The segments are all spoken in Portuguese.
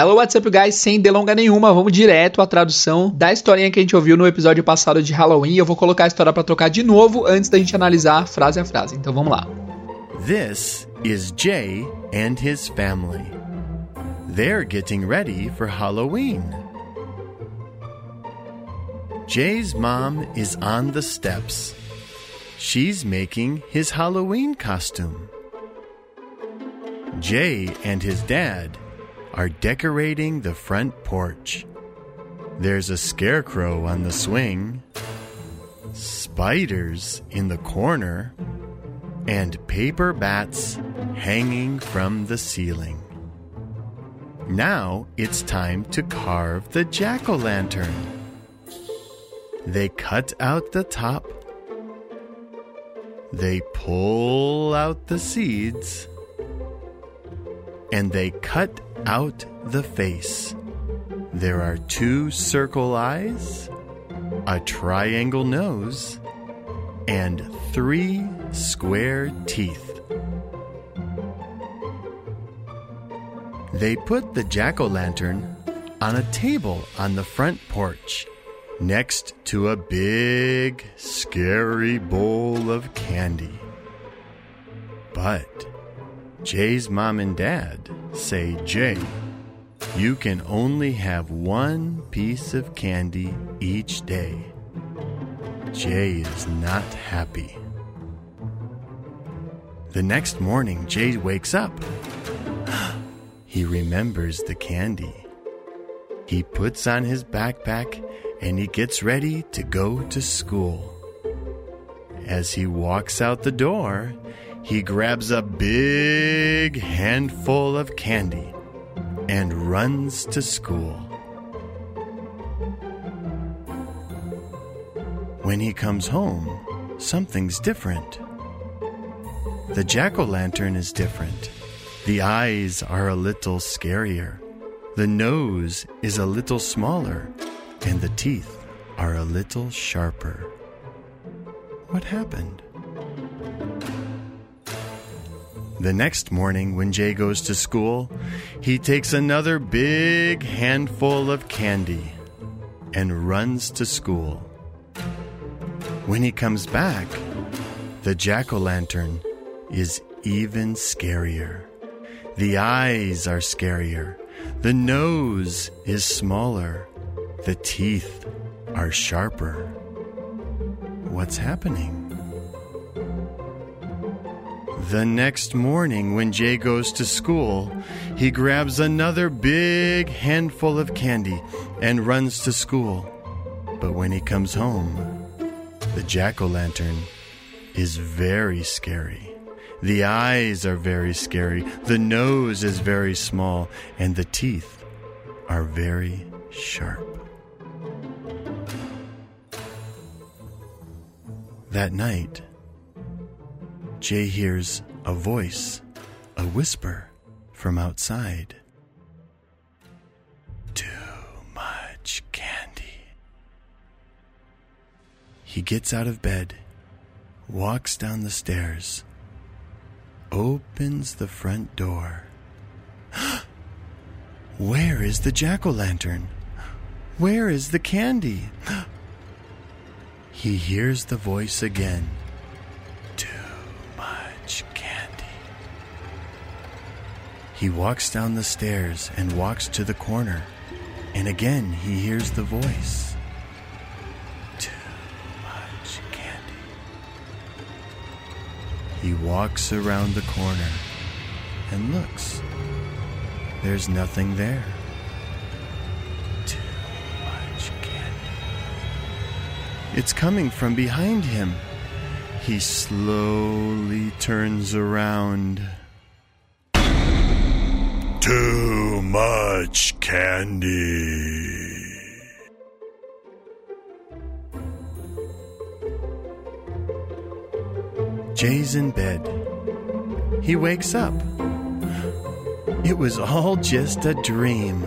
Hello, what's up, guys? Sem delonga nenhuma, vamos direto à tradução da historinha que a gente ouviu no episódio passado de Halloween. Eu vou colocar a história para trocar de novo antes da gente analisar frase a frase. Então vamos lá. This is Jay and his family. They're getting ready for Halloween. Jay's mom is on the steps. She's making his Halloween costume. Jay and his dad are decorating the front porch. There's a scarecrow on the swing, spiders in the corner, and paper bats hanging from the ceiling. Now it's time to carve the jack o' lantern. They cut out the top, they pull out the seeds, and they cut out the face. There are two circle eyes, a triangle nose, and three square teeth. They put the jack o' lantern on a table on the front porch next to a big, scary bowl of candy. But Jay's mom and dad say, Jay, you can only have one piece of candy each day. Jay is not happy. The next morning, Jay wakes up. he remembers the candy. He puts on his backpack and he gets ready to go to school. As he walks out the door, he grabs a big handful of candy and runs to school. When he comes home, something's different. The jack o' lantern is different. The eyes are a little scarier. The nose is a little smaller. And the teeth are a little sharper. What happened? The next morning, when Jay goes to school, he takes another big handful of candy and runs to school. When he comes back, the jack o' lantern is even scarier. The eyes are scarier. The nose is smaller. The teeth are sharper. What's happening? The next morning, when Jay goes to school, he grabs another big handful of candy and runs to school. But when he comes home, the jack o' lantern is very scary. The eyes are very scary, the nose is very small, and the teeth are very sharp. That night, Jay hears a voice, a whisper from outside. Too much candy. He gets out of bed, walks down the stairs, opens the front door. Where is the jack o' lantern? Where is the candy? He hears the voice again. He walks down the stairs and walks to the corner, and again he hears the voice. Too much candy. He walks around the corner and looks. There's nothing there. Too much candy. It's coming from behind him. He slowly turns around. Too much candy. Jay's in bed. He wakes up. It was all just a dream.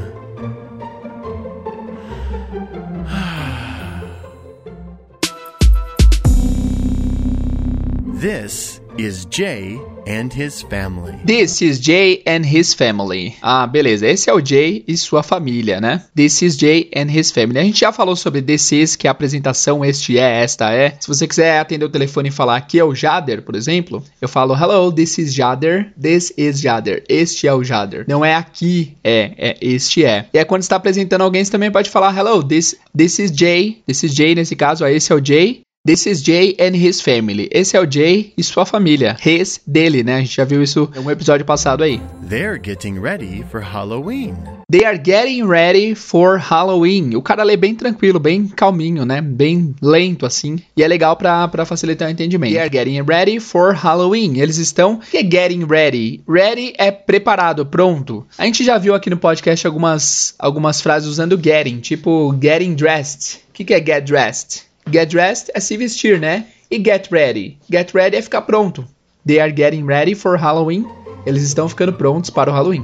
This is Jay and his family. This is Jay and his family. Ah, beleza. Esse é o Jay e sua família, né? This is Jay and his family. A gente já falou sobre this is, que é a apresentação, este é, esta é. Se você quiser atender o telefone e falar aqui é o Jader, por exemplo, eu falo hello, this is Jader, this is Jader. Este é o Jader. Não é aqui, é, é este é. E aí quando está apresentando alguém, você também pode falar hello, this, this is Jay, this is Jay nesse caso, ó, esse é o Jay. This is Jay and his family. Esse é o Jay e sua família. His, dele, né? A gente já viu isso em um episódio passado aí. They're getting ready for Halloween. They are getting ready for Halloween. O cara lê bem tranquilo, bem calminho, né? Bem lento assim. E é legal pra, pra facilitar o entendimento. They are getting ready for Halloween. Eles estão. O que é getting ready? Ready é preparado, pronto. A gente já viu aqui no podcast algumas, algumas frases usando getting, tipo getting dressed. O que, que é get dressed? Get dressed é se vestir, né? E get ready. Get ready é ficar pronto. They are getting ready for Halloween. Eles estão ficando prontos para o Halloween.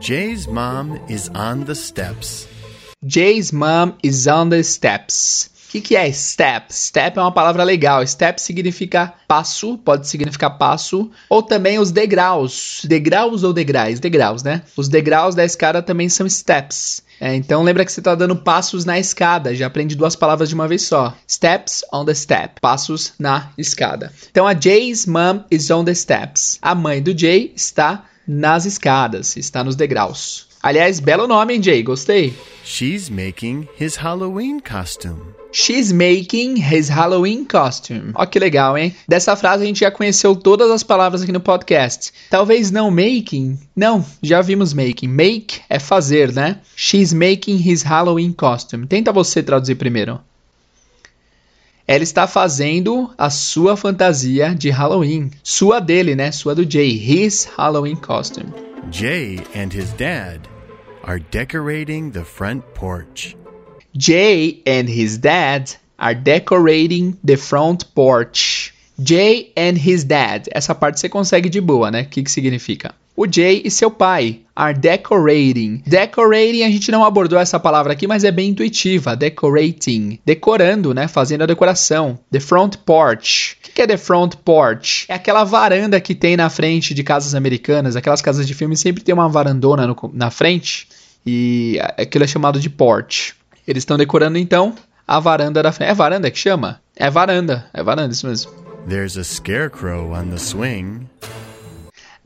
Jay's mom is on the steps. Jay's mom is on the steps. O que, que é step? Step é uma palavra legal. Step significa passo, pode significar passo, ou também os degraus. Degraus ou degraus? Degraus, né? Os degraus da escada também são steps. É, então lembra que você está dando passos na escada. Já aprende duas palavras de uma vez só. Steps on the step. Passos na escada. Então a Jay's mom is on the steps. A mãe do Jay está nas escadas, está nos degraus. Aliás, belo nome, hein, Jay? Gostei. She's making his Halloween costume. She's making his Halloween costume. Ó que legal, hein? Dessa frase a gente já conheceu todas as palavras aqui no podcast. Talvez não making. Não, já vimos making. Make é fazer, né? She's making his Halloween costume. Tenta você traduzir primeiro. Ela está fazendo a sua fantasia de Halloween. Sua dele, né? Sua do Jay. His Halloween costume. Jay and his dad are decorating the front porch. Jay and his dad are decorating the front porch. Jay and his dad. Essa parte você consegue de boa, né? O que, que significa? O Jay e seu pai are decorating. Decorating, a gente não abordou essa palavra aqui, mas é bem intuitiva. Decorating. Decorando, né? Fazendo a decoração. The front porch. O que é the front porch? É aquela varanda que tem na frente de casas americanas. Aquelas casas de filme sempre tem uma varandona no, na frente. E aquilo é chamado de porch. Eles estão decorando então a varanda da frente. É varanda que chama? É varanda. É varanda, isso mesmo. There's a scarecrow on the swing.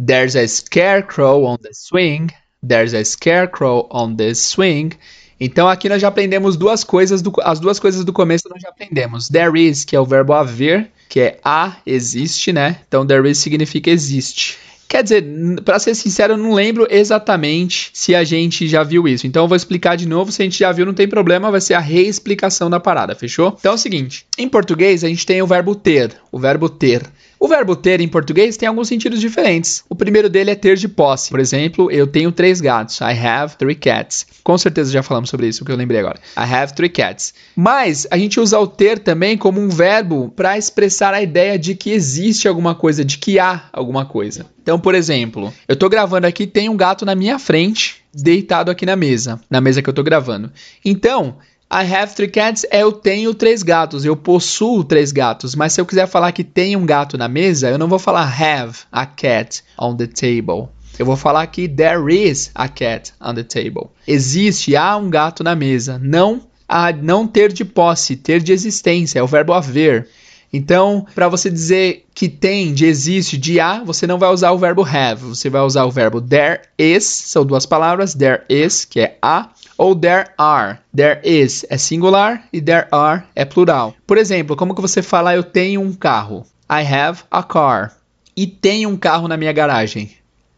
There's a scarecrow on the swing. There's a scarecrow on the swing. Então aqui nós já aprendemos duas coisas, do, as duas coisas do começo nós já aprendemos. There is, que é o verbo haver, que é a, existe, né? Então there is significa existe. Quer dizer, para ser sincero, eu não lembro exatamente se a gente já viu isso. Então eu vou explicar de novo. Se a gente já viu, não tem problema, vai ser a reexplicação da parada, fechou? Então é o seguinte: em português a gente tem o verbo ter, o verbo ter. O verbo ter em português tem alguns sentidos diferentes. O primeiro dele é ter de posse. Por exemplo, eu tenho três gatos. I have three cats. Com certeza já falamos sobre isso, que eu lembrei agora. I have three cats. Mas a gente usa o ter também como um verbo para expressar a ideia de que existe alguma coisa, de que há alguma coisa. Então, por exemplo, eu tô gravando aqui, tem um gato na minha frente, deitado aqui na mesa, na mesa que eu tô gravando. Então, I have three cats é eu tenho três gatos, eu possuo três gatos. Mas se eu quiser falar que tem um gato na mesa, eu não vou falar have a cat on the table. Eu vou falar que there is a cat on the table. Existe, há um gato na mesa. Não a não ter de posse, ter de existência, é o verbo haver. Então, para você dizer que tem, de existe, de há, você não vai usar o verbo have, você vai usar o verbo there is, são duas palavras, there is, que é há, ou there are. There is é singular e there are é plural. Por exemplo, como que você fala eu tenho um carro? I have a car. E tenho um carro na minha garagem.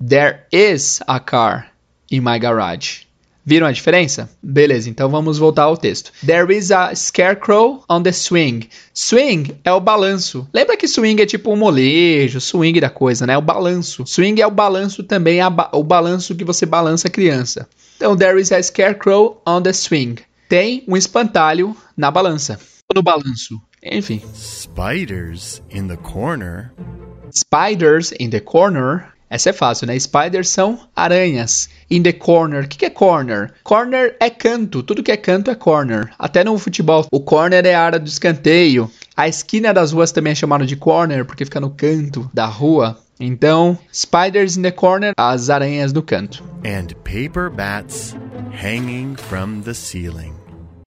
There is a car in my garage. Viram a diferença? Beleza, então vamos voltar ao texto. There is a scarecrow on the swing. Swing é o balanço. Lembra que swing é tipo um molejo, swing da coisa, né? O balanço. Swing é o balanço também, o balanço que você balança a criança. Então, there is a scarecrow on the swing. Tem um espantalho na balança. No balanço. Enfim. Spiders in the corner. Spiders in the corner. Essa é fácil, né? Spiders são aranhas. In the corner. O que é corner? Corner é canto. Tudo que é canto é corner. Até no futebol, o corner é a área do escanteio. A esquina das ruas também é chamada de corner porque fica no canto da rua. Então, spiders in the corner, as aranhas no canto. And paper bats hanging from the ceiling.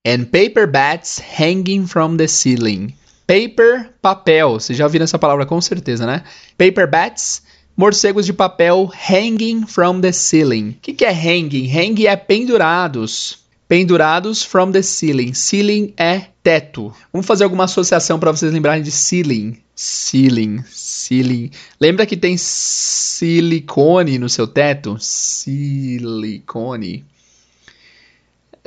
And paper bats hanging from the ceiling. Paper, papel. Vocês já ouviram essa palavra com certeza, né? Paper bats, morcegos de papel hanging from the ceiling. O que, que é hanging? Hanging é pendurados. Pendurados from the ceiling. Ceiling é teto. Vamos fazer alguma associação para vocês lembrarem de ceiling. Ceiling, ceiling. Lembra que tem silicone no seu teto? Silicone.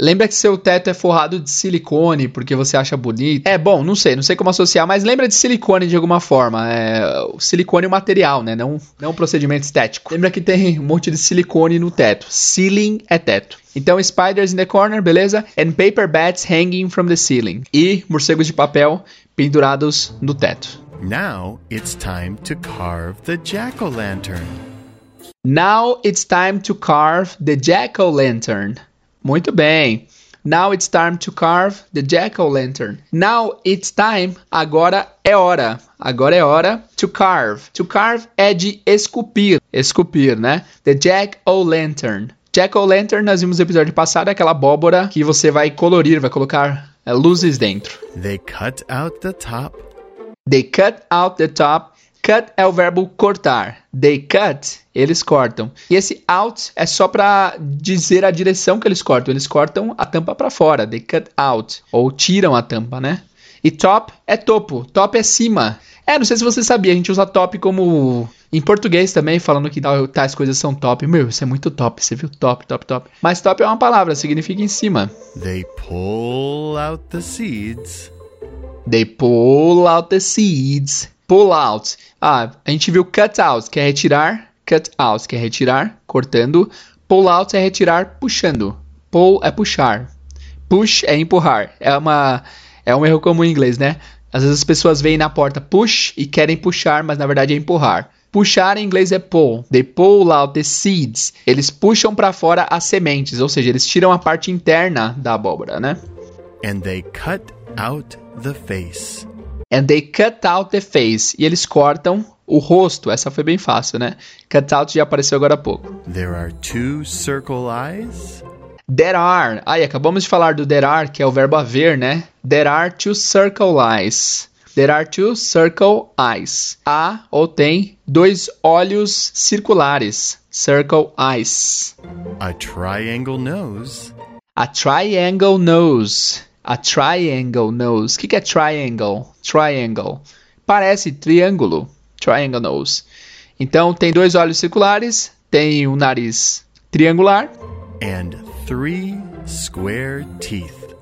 Lembra que seu teto é forrado de silicone porque você acha bonito? É bom, não sei, não sei como associar, mas lembra de silicone de alguma forma. É, o silicone é um material, né? Não, não um procedimento estético. Lembra que tem um monte de silicone no teto. Ceiling é teto. Então, spiders in the corner, beleza? And paper bats hanging from the ceiling. E morcegos de papel pendurados no teto. Now it's time to carve the jack o' lantern. Now it's time to carve the jack o' lantern. Muito bem. Now it's time to carve the jack-o'-lantern. Now it's time. Agora é hora. Agora é hora to carve. To carve é de esculpir. Esculpir, né? The jack-o'-lantern. Jack-o'-lantern, nós vimos no episódio passado, é aquela abóbora que você vai colorir, vai colocar é, luzes dentro. They cut out the top. They cut out the top Cut é o verbo cortar. They cut, eles cortam. E esse out é só para dizer a direção que eles cortam. Eles cortam a tampa para fora. They cut out. Ou tiram a tampa, né? E top é topo. Top é cima. É, não sei se você sabia, a gente usa top como em português também, falando que tais coisas são top. Meu, isso é muito top, você viu? Top, top, top. Mas top é uma palavra, significa em cima. They pull out the seeds. They pull out the seeds pull out. Ah, a gente viu cut out, que é retirar, cut out, que é retirar, cortando. Pull out é retirar, puxando. Pull é puxar. Push é empurrar. É uma é um erro comum em inglês, né? Às vezes as pessoas veem na porta push e querem puxar, mas na verdade é empurrar. Puxar em inglês é pull. They pull out the seeds. Eles puxam para fora as sementes, ou seja, eles tiram a parte interna da abóbora, né? And they cut out the face. And they cut out the face. E eles cortam o rosto. Essa foi bem fácil, né? Cut out já apareceu agora há pouco. There are two circle eyes. There are. Aí, acabamos de falar do there are, que é o verbo haver, né? There are two circle eyes. There are two circle eyes. Há ou tem dois olhos circulares. Circle eyes. A triangle nose. A triangle nose. A triangle nose. O que, que é triangle? Triangle. Parece triângulo. Triangle nose. Então tem dois olhos circulares, tem um nariz triangular. And three square teeth.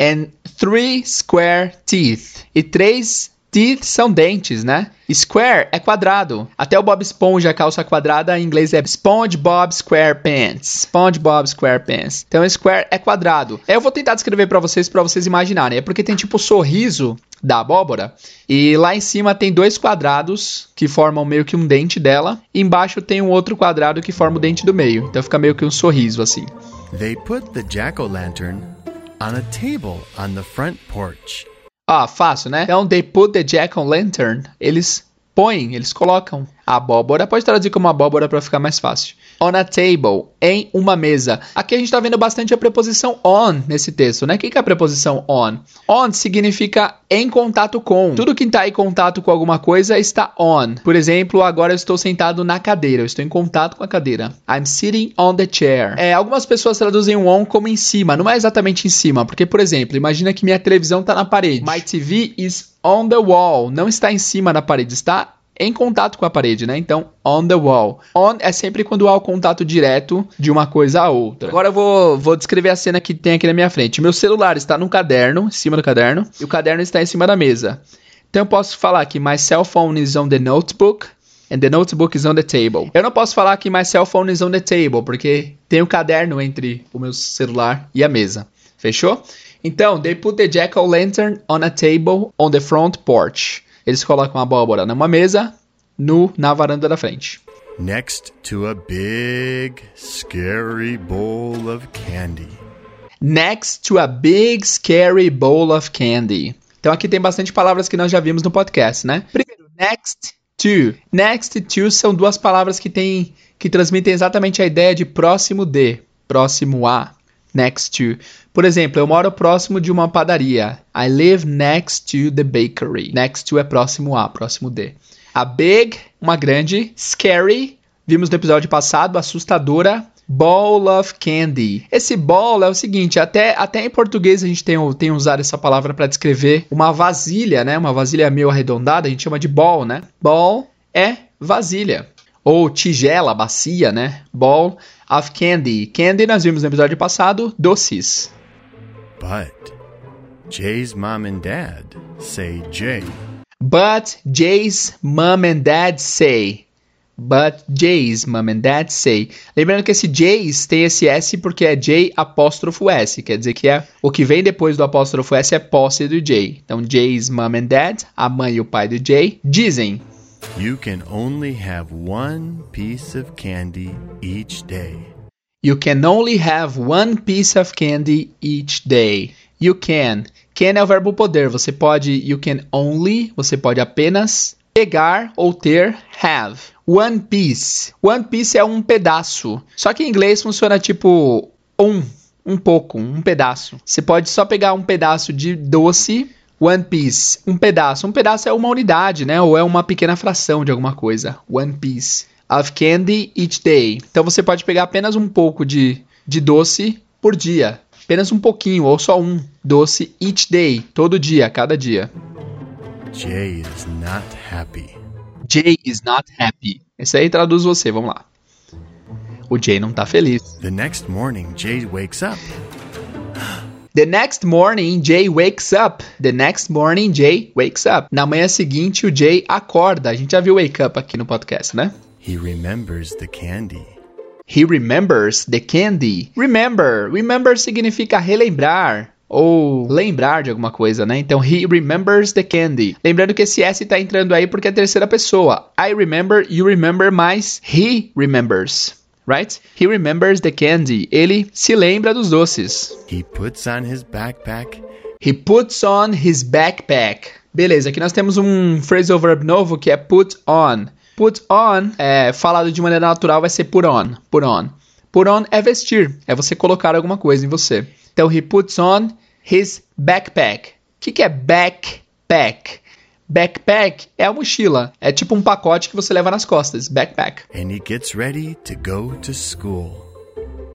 And three square teeth. E três Teeth são dentes, né? Square é quadrado. Até o Bob Esponja, calça quadrada, em inglês é SpongeBob SquarePants. SpongeBob SquarePants. Então, square é quadrado. Eu vou tentar descrever para vocês, para vocês imaginarem. É porque tem tipo o sorriso da abóbora e lá em cima tem dois quadrados que formam meio que um dente dela. E embaixo tem um outro quadrado que forma o dente do meio. Então fica meio que um sorriso assim. They put the jack-o'-lantern on a table on the front porch. Ah, fácil, né? Então, they put the jack-o'-lantern. Eles põem, eles colocam a abóbora. Pode traduzir como abóbora para ficar mais fácil. On a table, em uma mesa. Aqui a gente está vendo bastante a preposição on nesse texto, né? O que é a preposição on? On significa em contato com. Tudo que está em contato com alguma coisa está on. Por exemplo, agora eu estou sentado na cadeira. Eu estou em contato com a cadeira. I'm sitting on the chair. É, algumas pessoas traduzem o on como em cima. Não é exatamente em cima. Porque, por exemplo, imagina que minha televisão está na parede. My TV is on the wall. Não está em cima da parede, está em contato com a parede, né? Então, on the wall. On é sempre quando há o contato direto de uma coisa a outra. Agora eu vou, vou descrever a cena que tem aqui na minha frente. Meu celular está no caderno, em cima do caderno, e o caderno está em cima da mesa. Então eu posso falar que my cell phone is on the notebook and the notebook is on the table. Eu não posso falar que my cell phone is on the table, porque tem um caderno entre o meu celular e a mesa. Fechou? Então, they put the jack-o'-lantern on a table on the front porch. Eles colocam a abóbora numa mesa, no, na varanda da frente. Next to a big, scary bowl of candy. Next to a big, scary bowl of candy. Então aqui tem bastante palavras que nós já vimos no podcast, né? Primeiro, next to. Next to são duas palavras que têm que transmitem exatamente a ideia de próximo de, próximo a. Next to. Por exemplo, eu moro próximo de uma padaria. I live next to the bakery. Next to é próximo a, próximo de. A big, uma grande. Scary, vimos no episódio passado, assustadora. Ball of candy. Esse ball é o seguinte, até, até em português a gente tem, tem usado essa palavra para descrever uma vasilha, né? Uma vasilha meio arredondada, a gente chama de ball, né? Ball é vasilha. Ou tigela, bacia, né? Ball of candy. Candy nós vimos no episódio passado, doces. But Jay's mom and dad say Jay. But Jay's mom and dad say. But Jay's mom and dad say. Lembrando que esse Jay's tem esse S porque é J apóstrofo S. Quer dizer que é o que vem depois do apóstrofo S é posse do Jay. Então Jay's mom and dad, a mãe e o pai do Jay, dizem. You can only have one piece of candy each day. You can only have one piece of candy each day. You can. Can é o verbo poder. Você pode, you can only, você pode apenas pegar ou ter have. One piece. One piece é um pedaço. Só que em inglês funciona tipo um, um pouco, um pedaço. Você pode só pegar um pedaço de doce One piece, um pedaço. Um pedaço é uma unidade, né? Ou é uma pequena fração de alguma coisa. One piece of candy each day. Então você pode pegar apenas um pouco de, de doce por dia. Apenas um pouquinho, ou só um doce each day, todo dia, cada dia. Jay is not happy. Jay is not happy. Esse aí traduz você, vamos lá. O Jay não tá feliz. The next morning, Jay wakes up. The next morning, Jay wakes up. The next morning, Jay wakes up. Na manhã seguinte, o Jay acorda. A gente já viu wake up aqui no podcast, né? He remembers the candy. He remembers the candy. Remember. Remember significa relembrar ou lembrar de alguma coisa, né? Então, he remembers the candy. Lembrando que esse S tá entrando aí porque é terceira pessoa. I remember, you remember, mas he remembers right? He remembers the candy. Ele se lembra dos doces. He puts on his backpack. He puts on his backpack. Beleza, aqui nós temos um phrasal verb novo que é put on. Put on, é, falado de maneira natural, vai ser put on. Put on. Put on é vestir, é você colocar alguma coisa em você. Então, he puts on his backpack. O que, que é backpack? Backpack é a mochila. É tipo um pacote que você leva nas costas. Backpack. And he gets ready to go to school.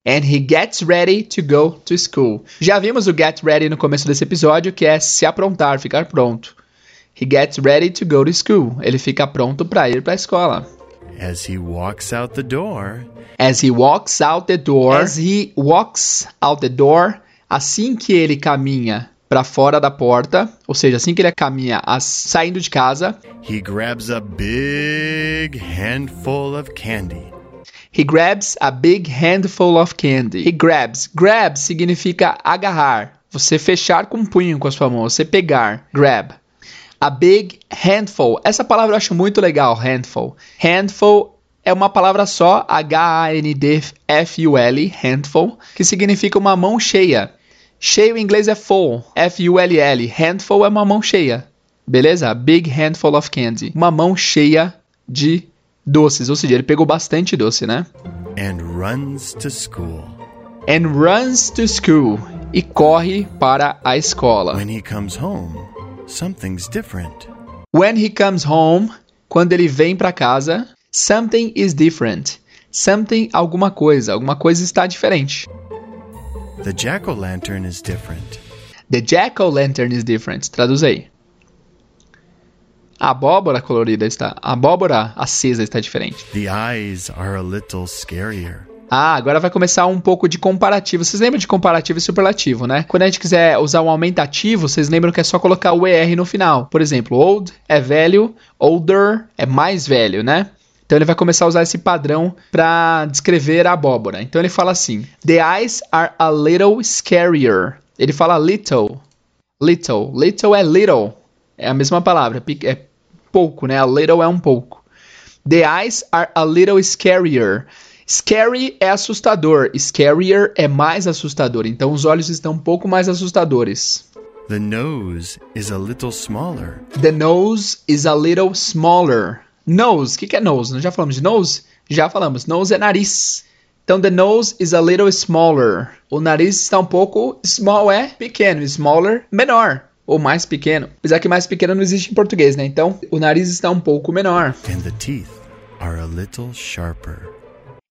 And he gets ready to go to school. Já vimos o get ready no começo desse episódio, que é se aprontar, ficar pronto. He gets ready to go to school. Ele fica pronto para ir para a escola. As he walks out the door. As he walks out the door. As he walks out the door. Assim que ele caminha para fora da porta, ou seja, assim que ele caminha saindo de casa, he grabs a big handful of candy. He grabs a big handful of candy. He grabs. Grab significa agarrar. Você fechar com um punho com a sua mão. Você pegar. Grab. A big handful. Essa palavra eu acho muito legal. Handful. Handful é uma palavra só. H-A-N-D-F-U-L. Handful. Que significa uma mão cheia. Cheio em inglês é full, F-U-L-L. Handful é uma mão cheia. Beleza? Big handful of candy. Uma mão cheia de doces. Ou seja, ele pegou bastante doce, né? And runs to school. And runs to school. E corre para a escola. When he comes home, something's different. When he comes home, quando ele vem para casa, something is different. Something, alguma coisa. Alguma coisa está diferente. The jack-o'-lantern is different. The jack-o'-lantern is different. Traduz aí. A abóbora colorida está. A abóbora acesa está diferente. The eyes are a little scarier. Ah, agora vai começar um pouco de comparativo. Vocês lembram de comparativo e superlativo, né? Quando a gente quiser usar um aumentativo, vocês lembram que é só colocar o ER no final. Por exemplo, old é velho, older é mais velho, né? Então ele vai começar a usar esse padrão para descrever a abóbora. Então ele fala assim: The eyes are a little scarier. Ele fala little. Little. Little é little. É a mesma palavra. É pouco, né? A little é um pouco. The eyes are a little scarier. Scary é assustador. Scarier é mais assustador. Então os olhos estão um pouco mais assustadores. The nose is a little smaller. The nose is a little smaller. Nose, o que, que é nose? Nós já falamos de nose? Já falamos. Nose é nariz. Então, the nose is a little smaller. O nariz está um pouco. Small é pequeno. Smaller, menor. Ou mais pequeno. Apesar que mais pequeno não existe em português, né? Então, o nariz está um pouco menor. And the teeth are a little sharper.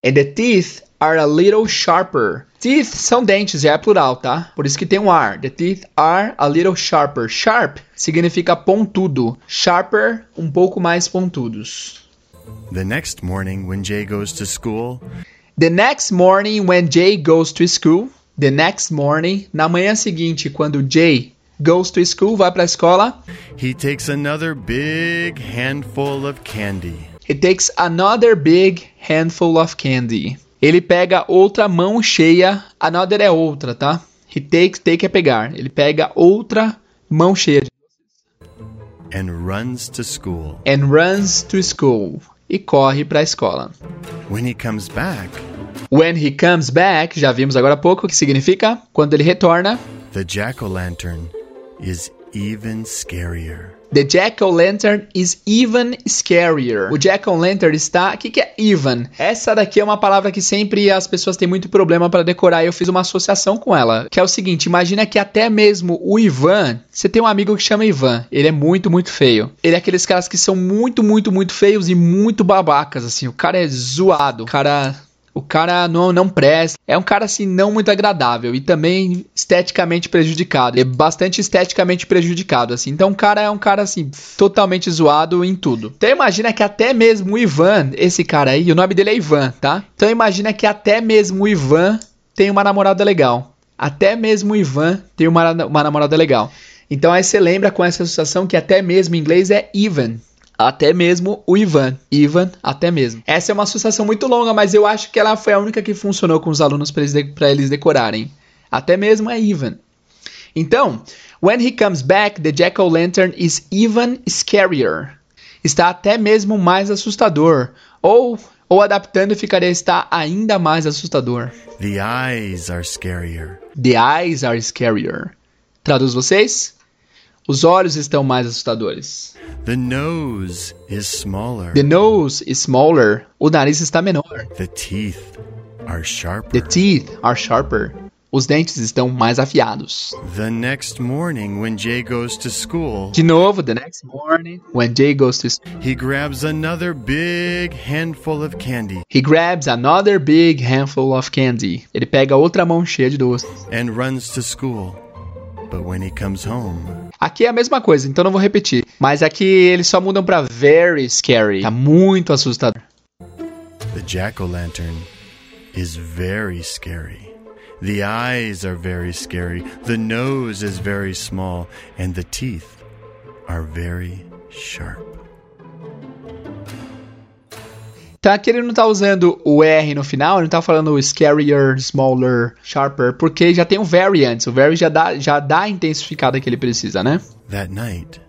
And the teeth are a little sharper. Teeth são dentes, já é plural, tá? Por isso que tem um R. The teeth are a little sharper. Sharp significa pontudo. Sharper, um pouco mais pontudos. The next morning, when Jay goes to school, The next morning when Jay goes to school. The next morning, na manhã seguinte, quando Jay goes to school, vai pra escola. he takes another big handful of candy. He takes another big handful of candy. Ele pega outra mão cheia. Another é outra, tá? He takes, take é pegar. Ele pega outra mão cheia de and runs to school. and runs to school. E corre pra escola. When he comes back, When he comes back, já vimos agora há pouco o que significa. Quando ele retorna, the jack o' lantern is even scarier. The Jack-O-Lantern is even scarier. O Jack-O-Lantern está... O que, que é even? Essa daqui é uma palavra que sempre as pessoas têm muito problema para decorar e eu fiz uma associação com ela. Que é o seguinte, imagina que até mesmo o Ivan... Você tem um amigo que chama Ivan. Ele é muito, muito feio. Ele é aqueles caras que são muito, muito, muito feios e muito babacas, assim. O cara é zoado. O cara... O cara não, não presta. É um cara assim não muito agradável e também esteticamente prejudicado. É bastante esteticamente prejudicado assim. Então o cara é um cara assim totalmente zoado em tudo. Então imagina que até mesmo o Ivan, esse cara aí, o nome dele é Ivan, tá? Então imagina que até mesmo o Ivan tem uma namorada legal. Até mesmo o Ivan tem uma, uma namorada legal. Então aí você lembra com essa associação que até mesmo em inglês é even. Até mesmo o Ivan. Ivan, até mesmo. Essa é uma associação muito longa, mas eu acho que ela foi a única que funcionou com os alunos para eles, de- eles decorarem. Até mesmo é Ivan. Então, when he comes back, the jack-o'-lantern is even scarier. Está até mesmo mais assustador. Ou, ou adaptando, ficaria está ainda mais assustador. The eyes are scarier. The eyes are scarier. Traduz vocês? Os olhos estão mais assustadores. The nose is smaller. The nose is smaller. O nariz está menor. The teeth are The sharper. teeth are sharper. Os dentes estão mais afiados. The next morning, when Jay goes to school, De novo, the next morning, when Jay goes to school, he grabs another big handful of candy he grabs another big handful of candy. Ele pega outra mão cheia de doces. and runs to school. But when he comes home, Aqui é a mesma coisa, então não vou repetir. Mas aqui eles só mudam pra very scary. Tá muito assustador. the jack o' lantern is very scary. The eyes are very scary. The nose is very small. And the teeth are very sharp. Então aqui ele não tá usando o R no final, ele não tá falando scarier, smaller, sharper, porque já tem o very antes. O very já dá, já dá a intensificada que ele precisa, né? That night,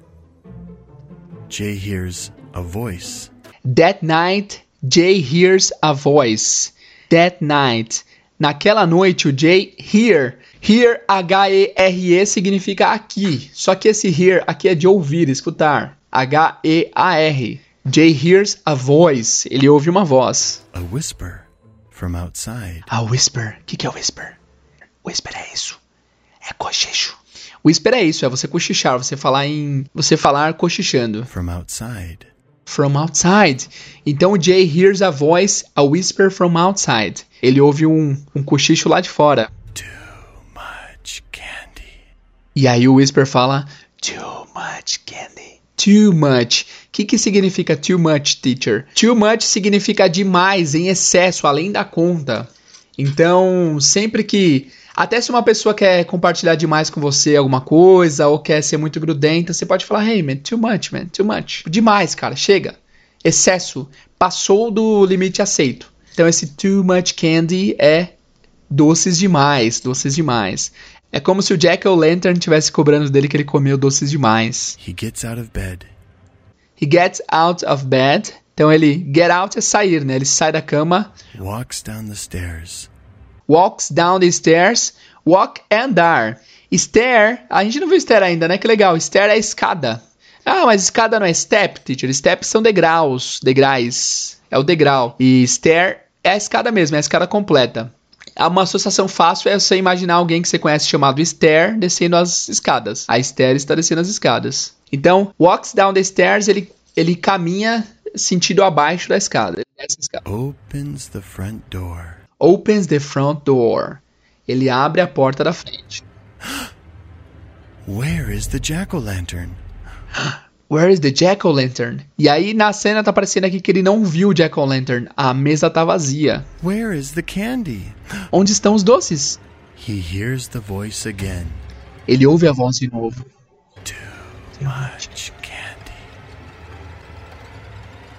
Jay hears a voice. That night, Jay hears a voice. That night. Naquela noite, o Jay hear. Hear, H-E-R-E, significa aqui. Só que esse hear aqui é de ouvir, escutar. H-E-A-R. Jay hears a voice. Ele ouve uma voz. A whisper from outside. A whisper. O que, que é whisper? Whisper é isso. É cochicho. Whisper é isso, é você cochichar, você falar em. Você falar cochichando. From outside. From outside. Então o Jay hears a voice, a whisper from outside. Ele ouve um, um cochicho lá de fora. Too much candy. E aí o whisper fala: Too much candy. Too much. O que, que significa too much, teacher? Too much significa demais, em excesso, além da conta. Então, sempre que. Até se uma pessoa quer compartilhar demais com você alguma coisa, ou quer ser muito grudenta, você pode falar: Hey, man, too much, man, too much. Demais, cara, chega. Excesso. Passou do limite aceito. Então, esse too much candy é doces demais, doces demais. É como se o Jack O'Lantern tivesse cobrando dele que ele comeu doces demais. He gets out of bed. He gets out of bed. Então ele get out é sair, né? Ele sai da cama, walks down the stairs. walks down the stairs. Walk é andar. Stair, a gente não viu stair ainda, né? Que legal. Stair é escada. Ah, mas escada não é step, teacher. Steps são degraus, degraus. É o degrau. E stair é a escada mesmo, é a escada completa. Uma associação fácil é você imaginar alguém que você conhece chamado Stair descendo as escadas. A Stair está descendo as escadas. Então, walks down the stairs, ele, ele caminha sentido abaixo da escada. Escada. Opens the front door. Opens the front door. Ele abre a porta da frente. Where is the jack o' lantern? Where is the jack-o'-lantern? E aí na cena tá aparecendo aqui que ele não viu o jack-o'-lantern. A mesa tá vazia. Where is the candy? Onde estão os doces? He hears the voice again. Ele ouve a voz de novo. Too much candy.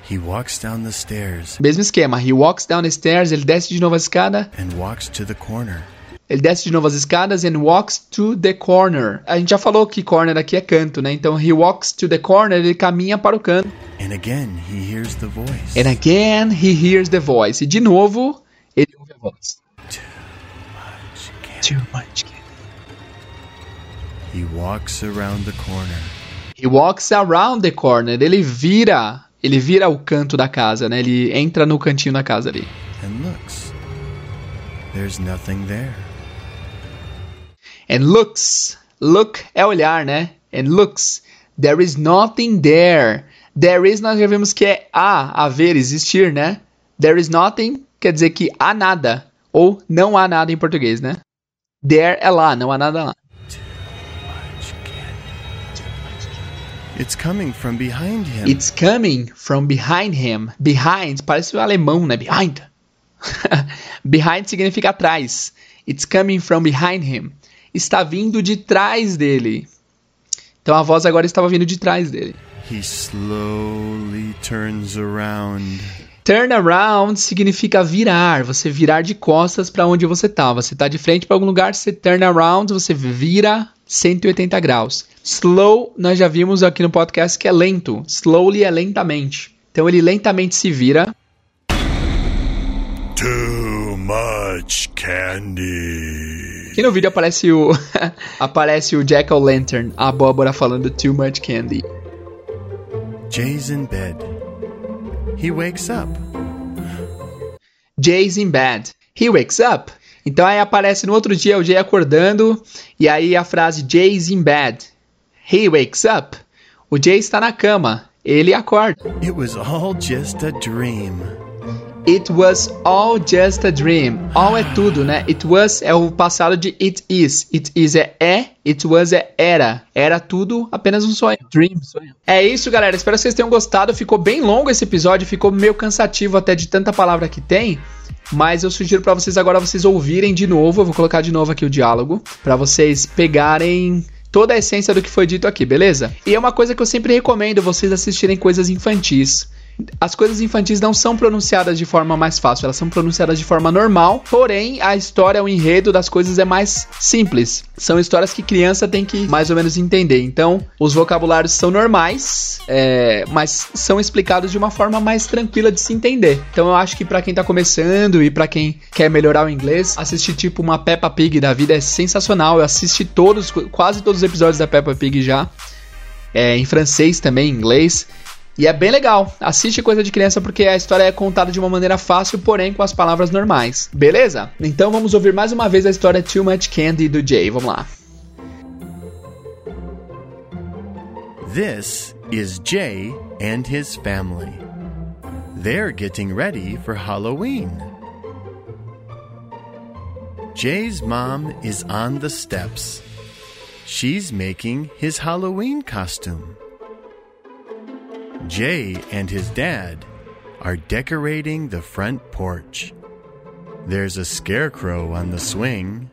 He walks down the stairs Mesmo esquema. He walks down the stairs. Ele desce de novo a escada. and walks to the corner. Ele desce de novo as escadas and walks to the corner. A gente já falou que corner aqui é canto, né? Então he walks to the corner. Ele caminha para o canto. And again, he hears the voice. And again he hears the voice. E de novo ele ouve a voz. Much candy. Too much candy. He walks around the corner. He walks around the corner. Ele vira, ele vira o canto da casa, né? Ele entra no cantinho da casa ali. and looks. There's nothing there. And looks, look é olhar, né? And looks, there is nothing there. There is nós já vimos que é há, haver, existir, né? There is nothing quer dizer que há nada ou não há nada em português, né? There é lá, não há nada lá. It's coming from behind him. It's coming from behind him. Behind parece o alemão, né? Behind. behind significa atrás. It's coming from behind him. Está vindo de trás dele. Então a voz agora estava vindo de trás dele. he slowly turns around. Turn around significa virar, você virar de costas para onde você tá. Você tá de frente para algum lugar, você turn around, você vira 180 graus. Slow, nós já vimos aqui no podcast que é lento. Slowly é lentamente. Então ele lentamente se vira Too much candy. Aqui no vídeo aparece o aparece o Jack o' Lantern, a abóbora falando too much candy. Jay's in bed. He wakes up. Jay's in bed. He wakes up. Então aí aparece no outro dia o Jay acordando e aí a frase Jay's in bed. He wakes up. O Jay está na cama. Ele acorda. It was all just a dream. It was all just a dream. All é tudo, né? It was é o passado de it is. It is é é, it was é era. Era tudo apenas um sonho. Dream, sonho. É isso, galera. Espero que vocês tenham gostado. Ficou bem longo esse episódio, ficou meio cansativo até de tanta palavra que tem. Mas eu sugiro para vocês agora vocês ouvirem de novo. Eu vou colocar de novo aqui o diálogo para vocês pegarem toda a essência do que foi dito aqui, beleza? E é uma coisa que eu sempre recomendo vocês assistirem coisas infantis. As coisas infantis não são pronunciadas de forma mais fácil, elas são pronunciadas de forma normal, porém a história, o enredo das coisas é mais simples. São histórias que criança tem que mais ou menos entender. Então, os vocabulários são normais, é, mas são explicados de uma forma mais tranquila de se entender. Então, eu acho que para quem tá começando e para quem quer melhorar o inglês, assistir tipo uma Peppa Pig da vida é sensacional. Eu assisti todos, quase todos os episódios da Peppa Pig já. É, em francês também, em inglês. E é bem legal. Assiste coisa de criança porque a história é contada de uma maneira fácil, porém com as palavras normais. Beleza? Então vamos ouvir mais uma vez a história Too Much Candy do Jay. Vamos lá. This is Jay and his family. They're getting ready for Halloween. Jay's mom is on the steps. She's making his Halloween costume. Jay and his dad are decorating the front porch. There's a scarecrow on the swing,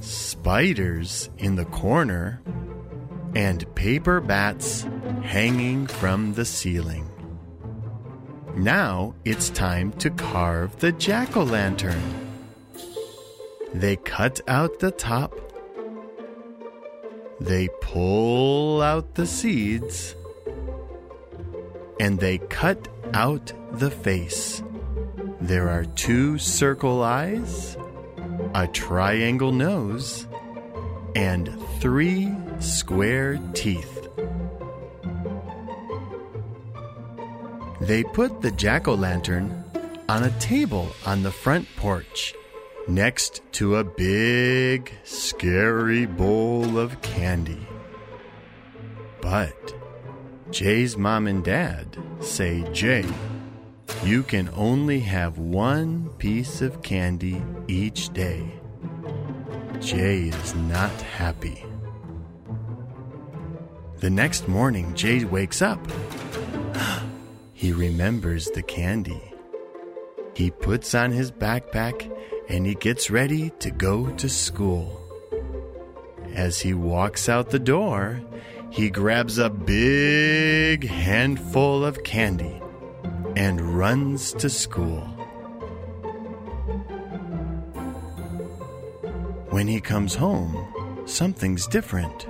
spiders in the corner, and paper bats hanging from the ceiling. Now it's time to carve the jack o' lantern. They cut out the top, they pull out the seeds, and they cut out the face. There are two circle eyes, a triangle nose, and three square teeth. They put the jack o' lantern on a table on the front porch next to a big, scary bowl of candy. But Jay's mom and dad say, Jay, you can only have one piece of candy each day. Jay is not happy. The next morning, Jay wakes up. he remembers the candy. He puts on his backpack and he gets ready to go to school. As he walks out the door, he grabs a big handful of candy and runs to school. When he comes home, something's different.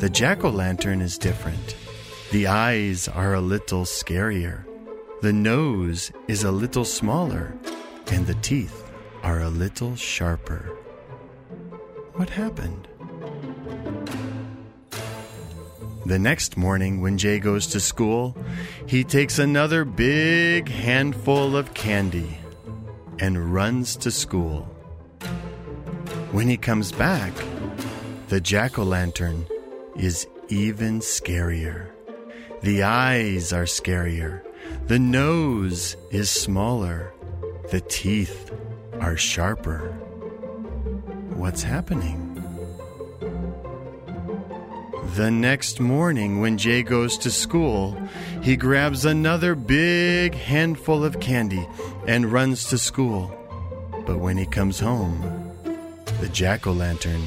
The jack o' lantern is different. The eyes are a little scarier. The nose is a little smaller, and the teeth are a little sharper. What happened? The next morning, when Jay goes to school, he takes another big handful of candy and runs to school. When he comes back, the jack o' lantern is even scarier. The eyes are scarier. The nose is smaller. The teeth are sharper. What's happening? The next morning, when Jay goes to school, he grabs another big handful of candy and runs to school. But when he comes home, the jack o' lantern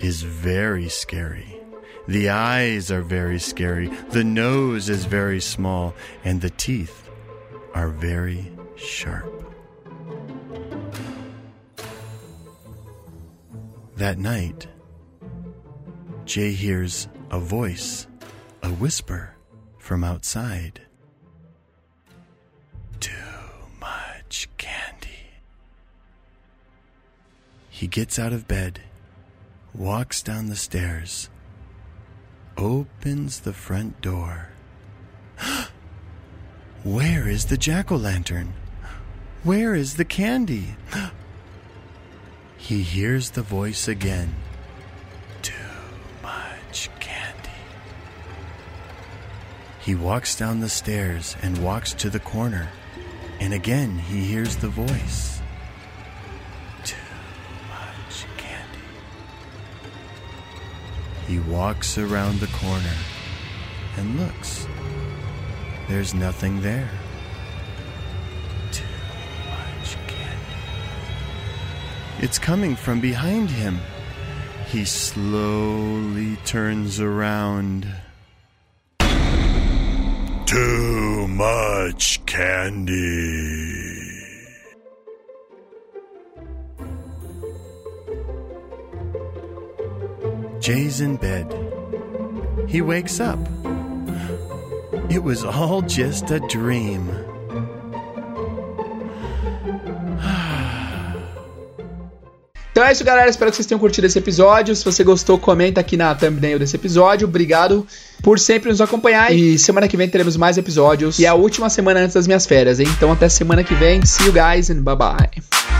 is very scary. The eyes are very scary, the nose is very small, and the teeth are very sharp. That night, Jay hears a voice, a whisper from outside. Too much candy. He gets out of bed, walks down the stairs, opens the front door. Where is the jack o' lantern? Where is the candy? he hears the voice again. He walks down the stairs and walks to the corner, and again he hears the voice. Too much candy. He walks around the corner and looks. There's nothing there. Too much candy. It's coming from behind him. He slowly turns around. Too much candy. Jay's in bed. He wakes up. It was all just a dream. Então é isso, galera. Espero que vocês tenham curtido esse episódio. Se você gostou, comenta aqui na thumbnail desse episódio. Obrigado por sempre nos acompanhar. E semana que vem teremos mais episódios. E é a última semana antes das minhas férias, hein? Então até semana que vem. See you guys and bye bye.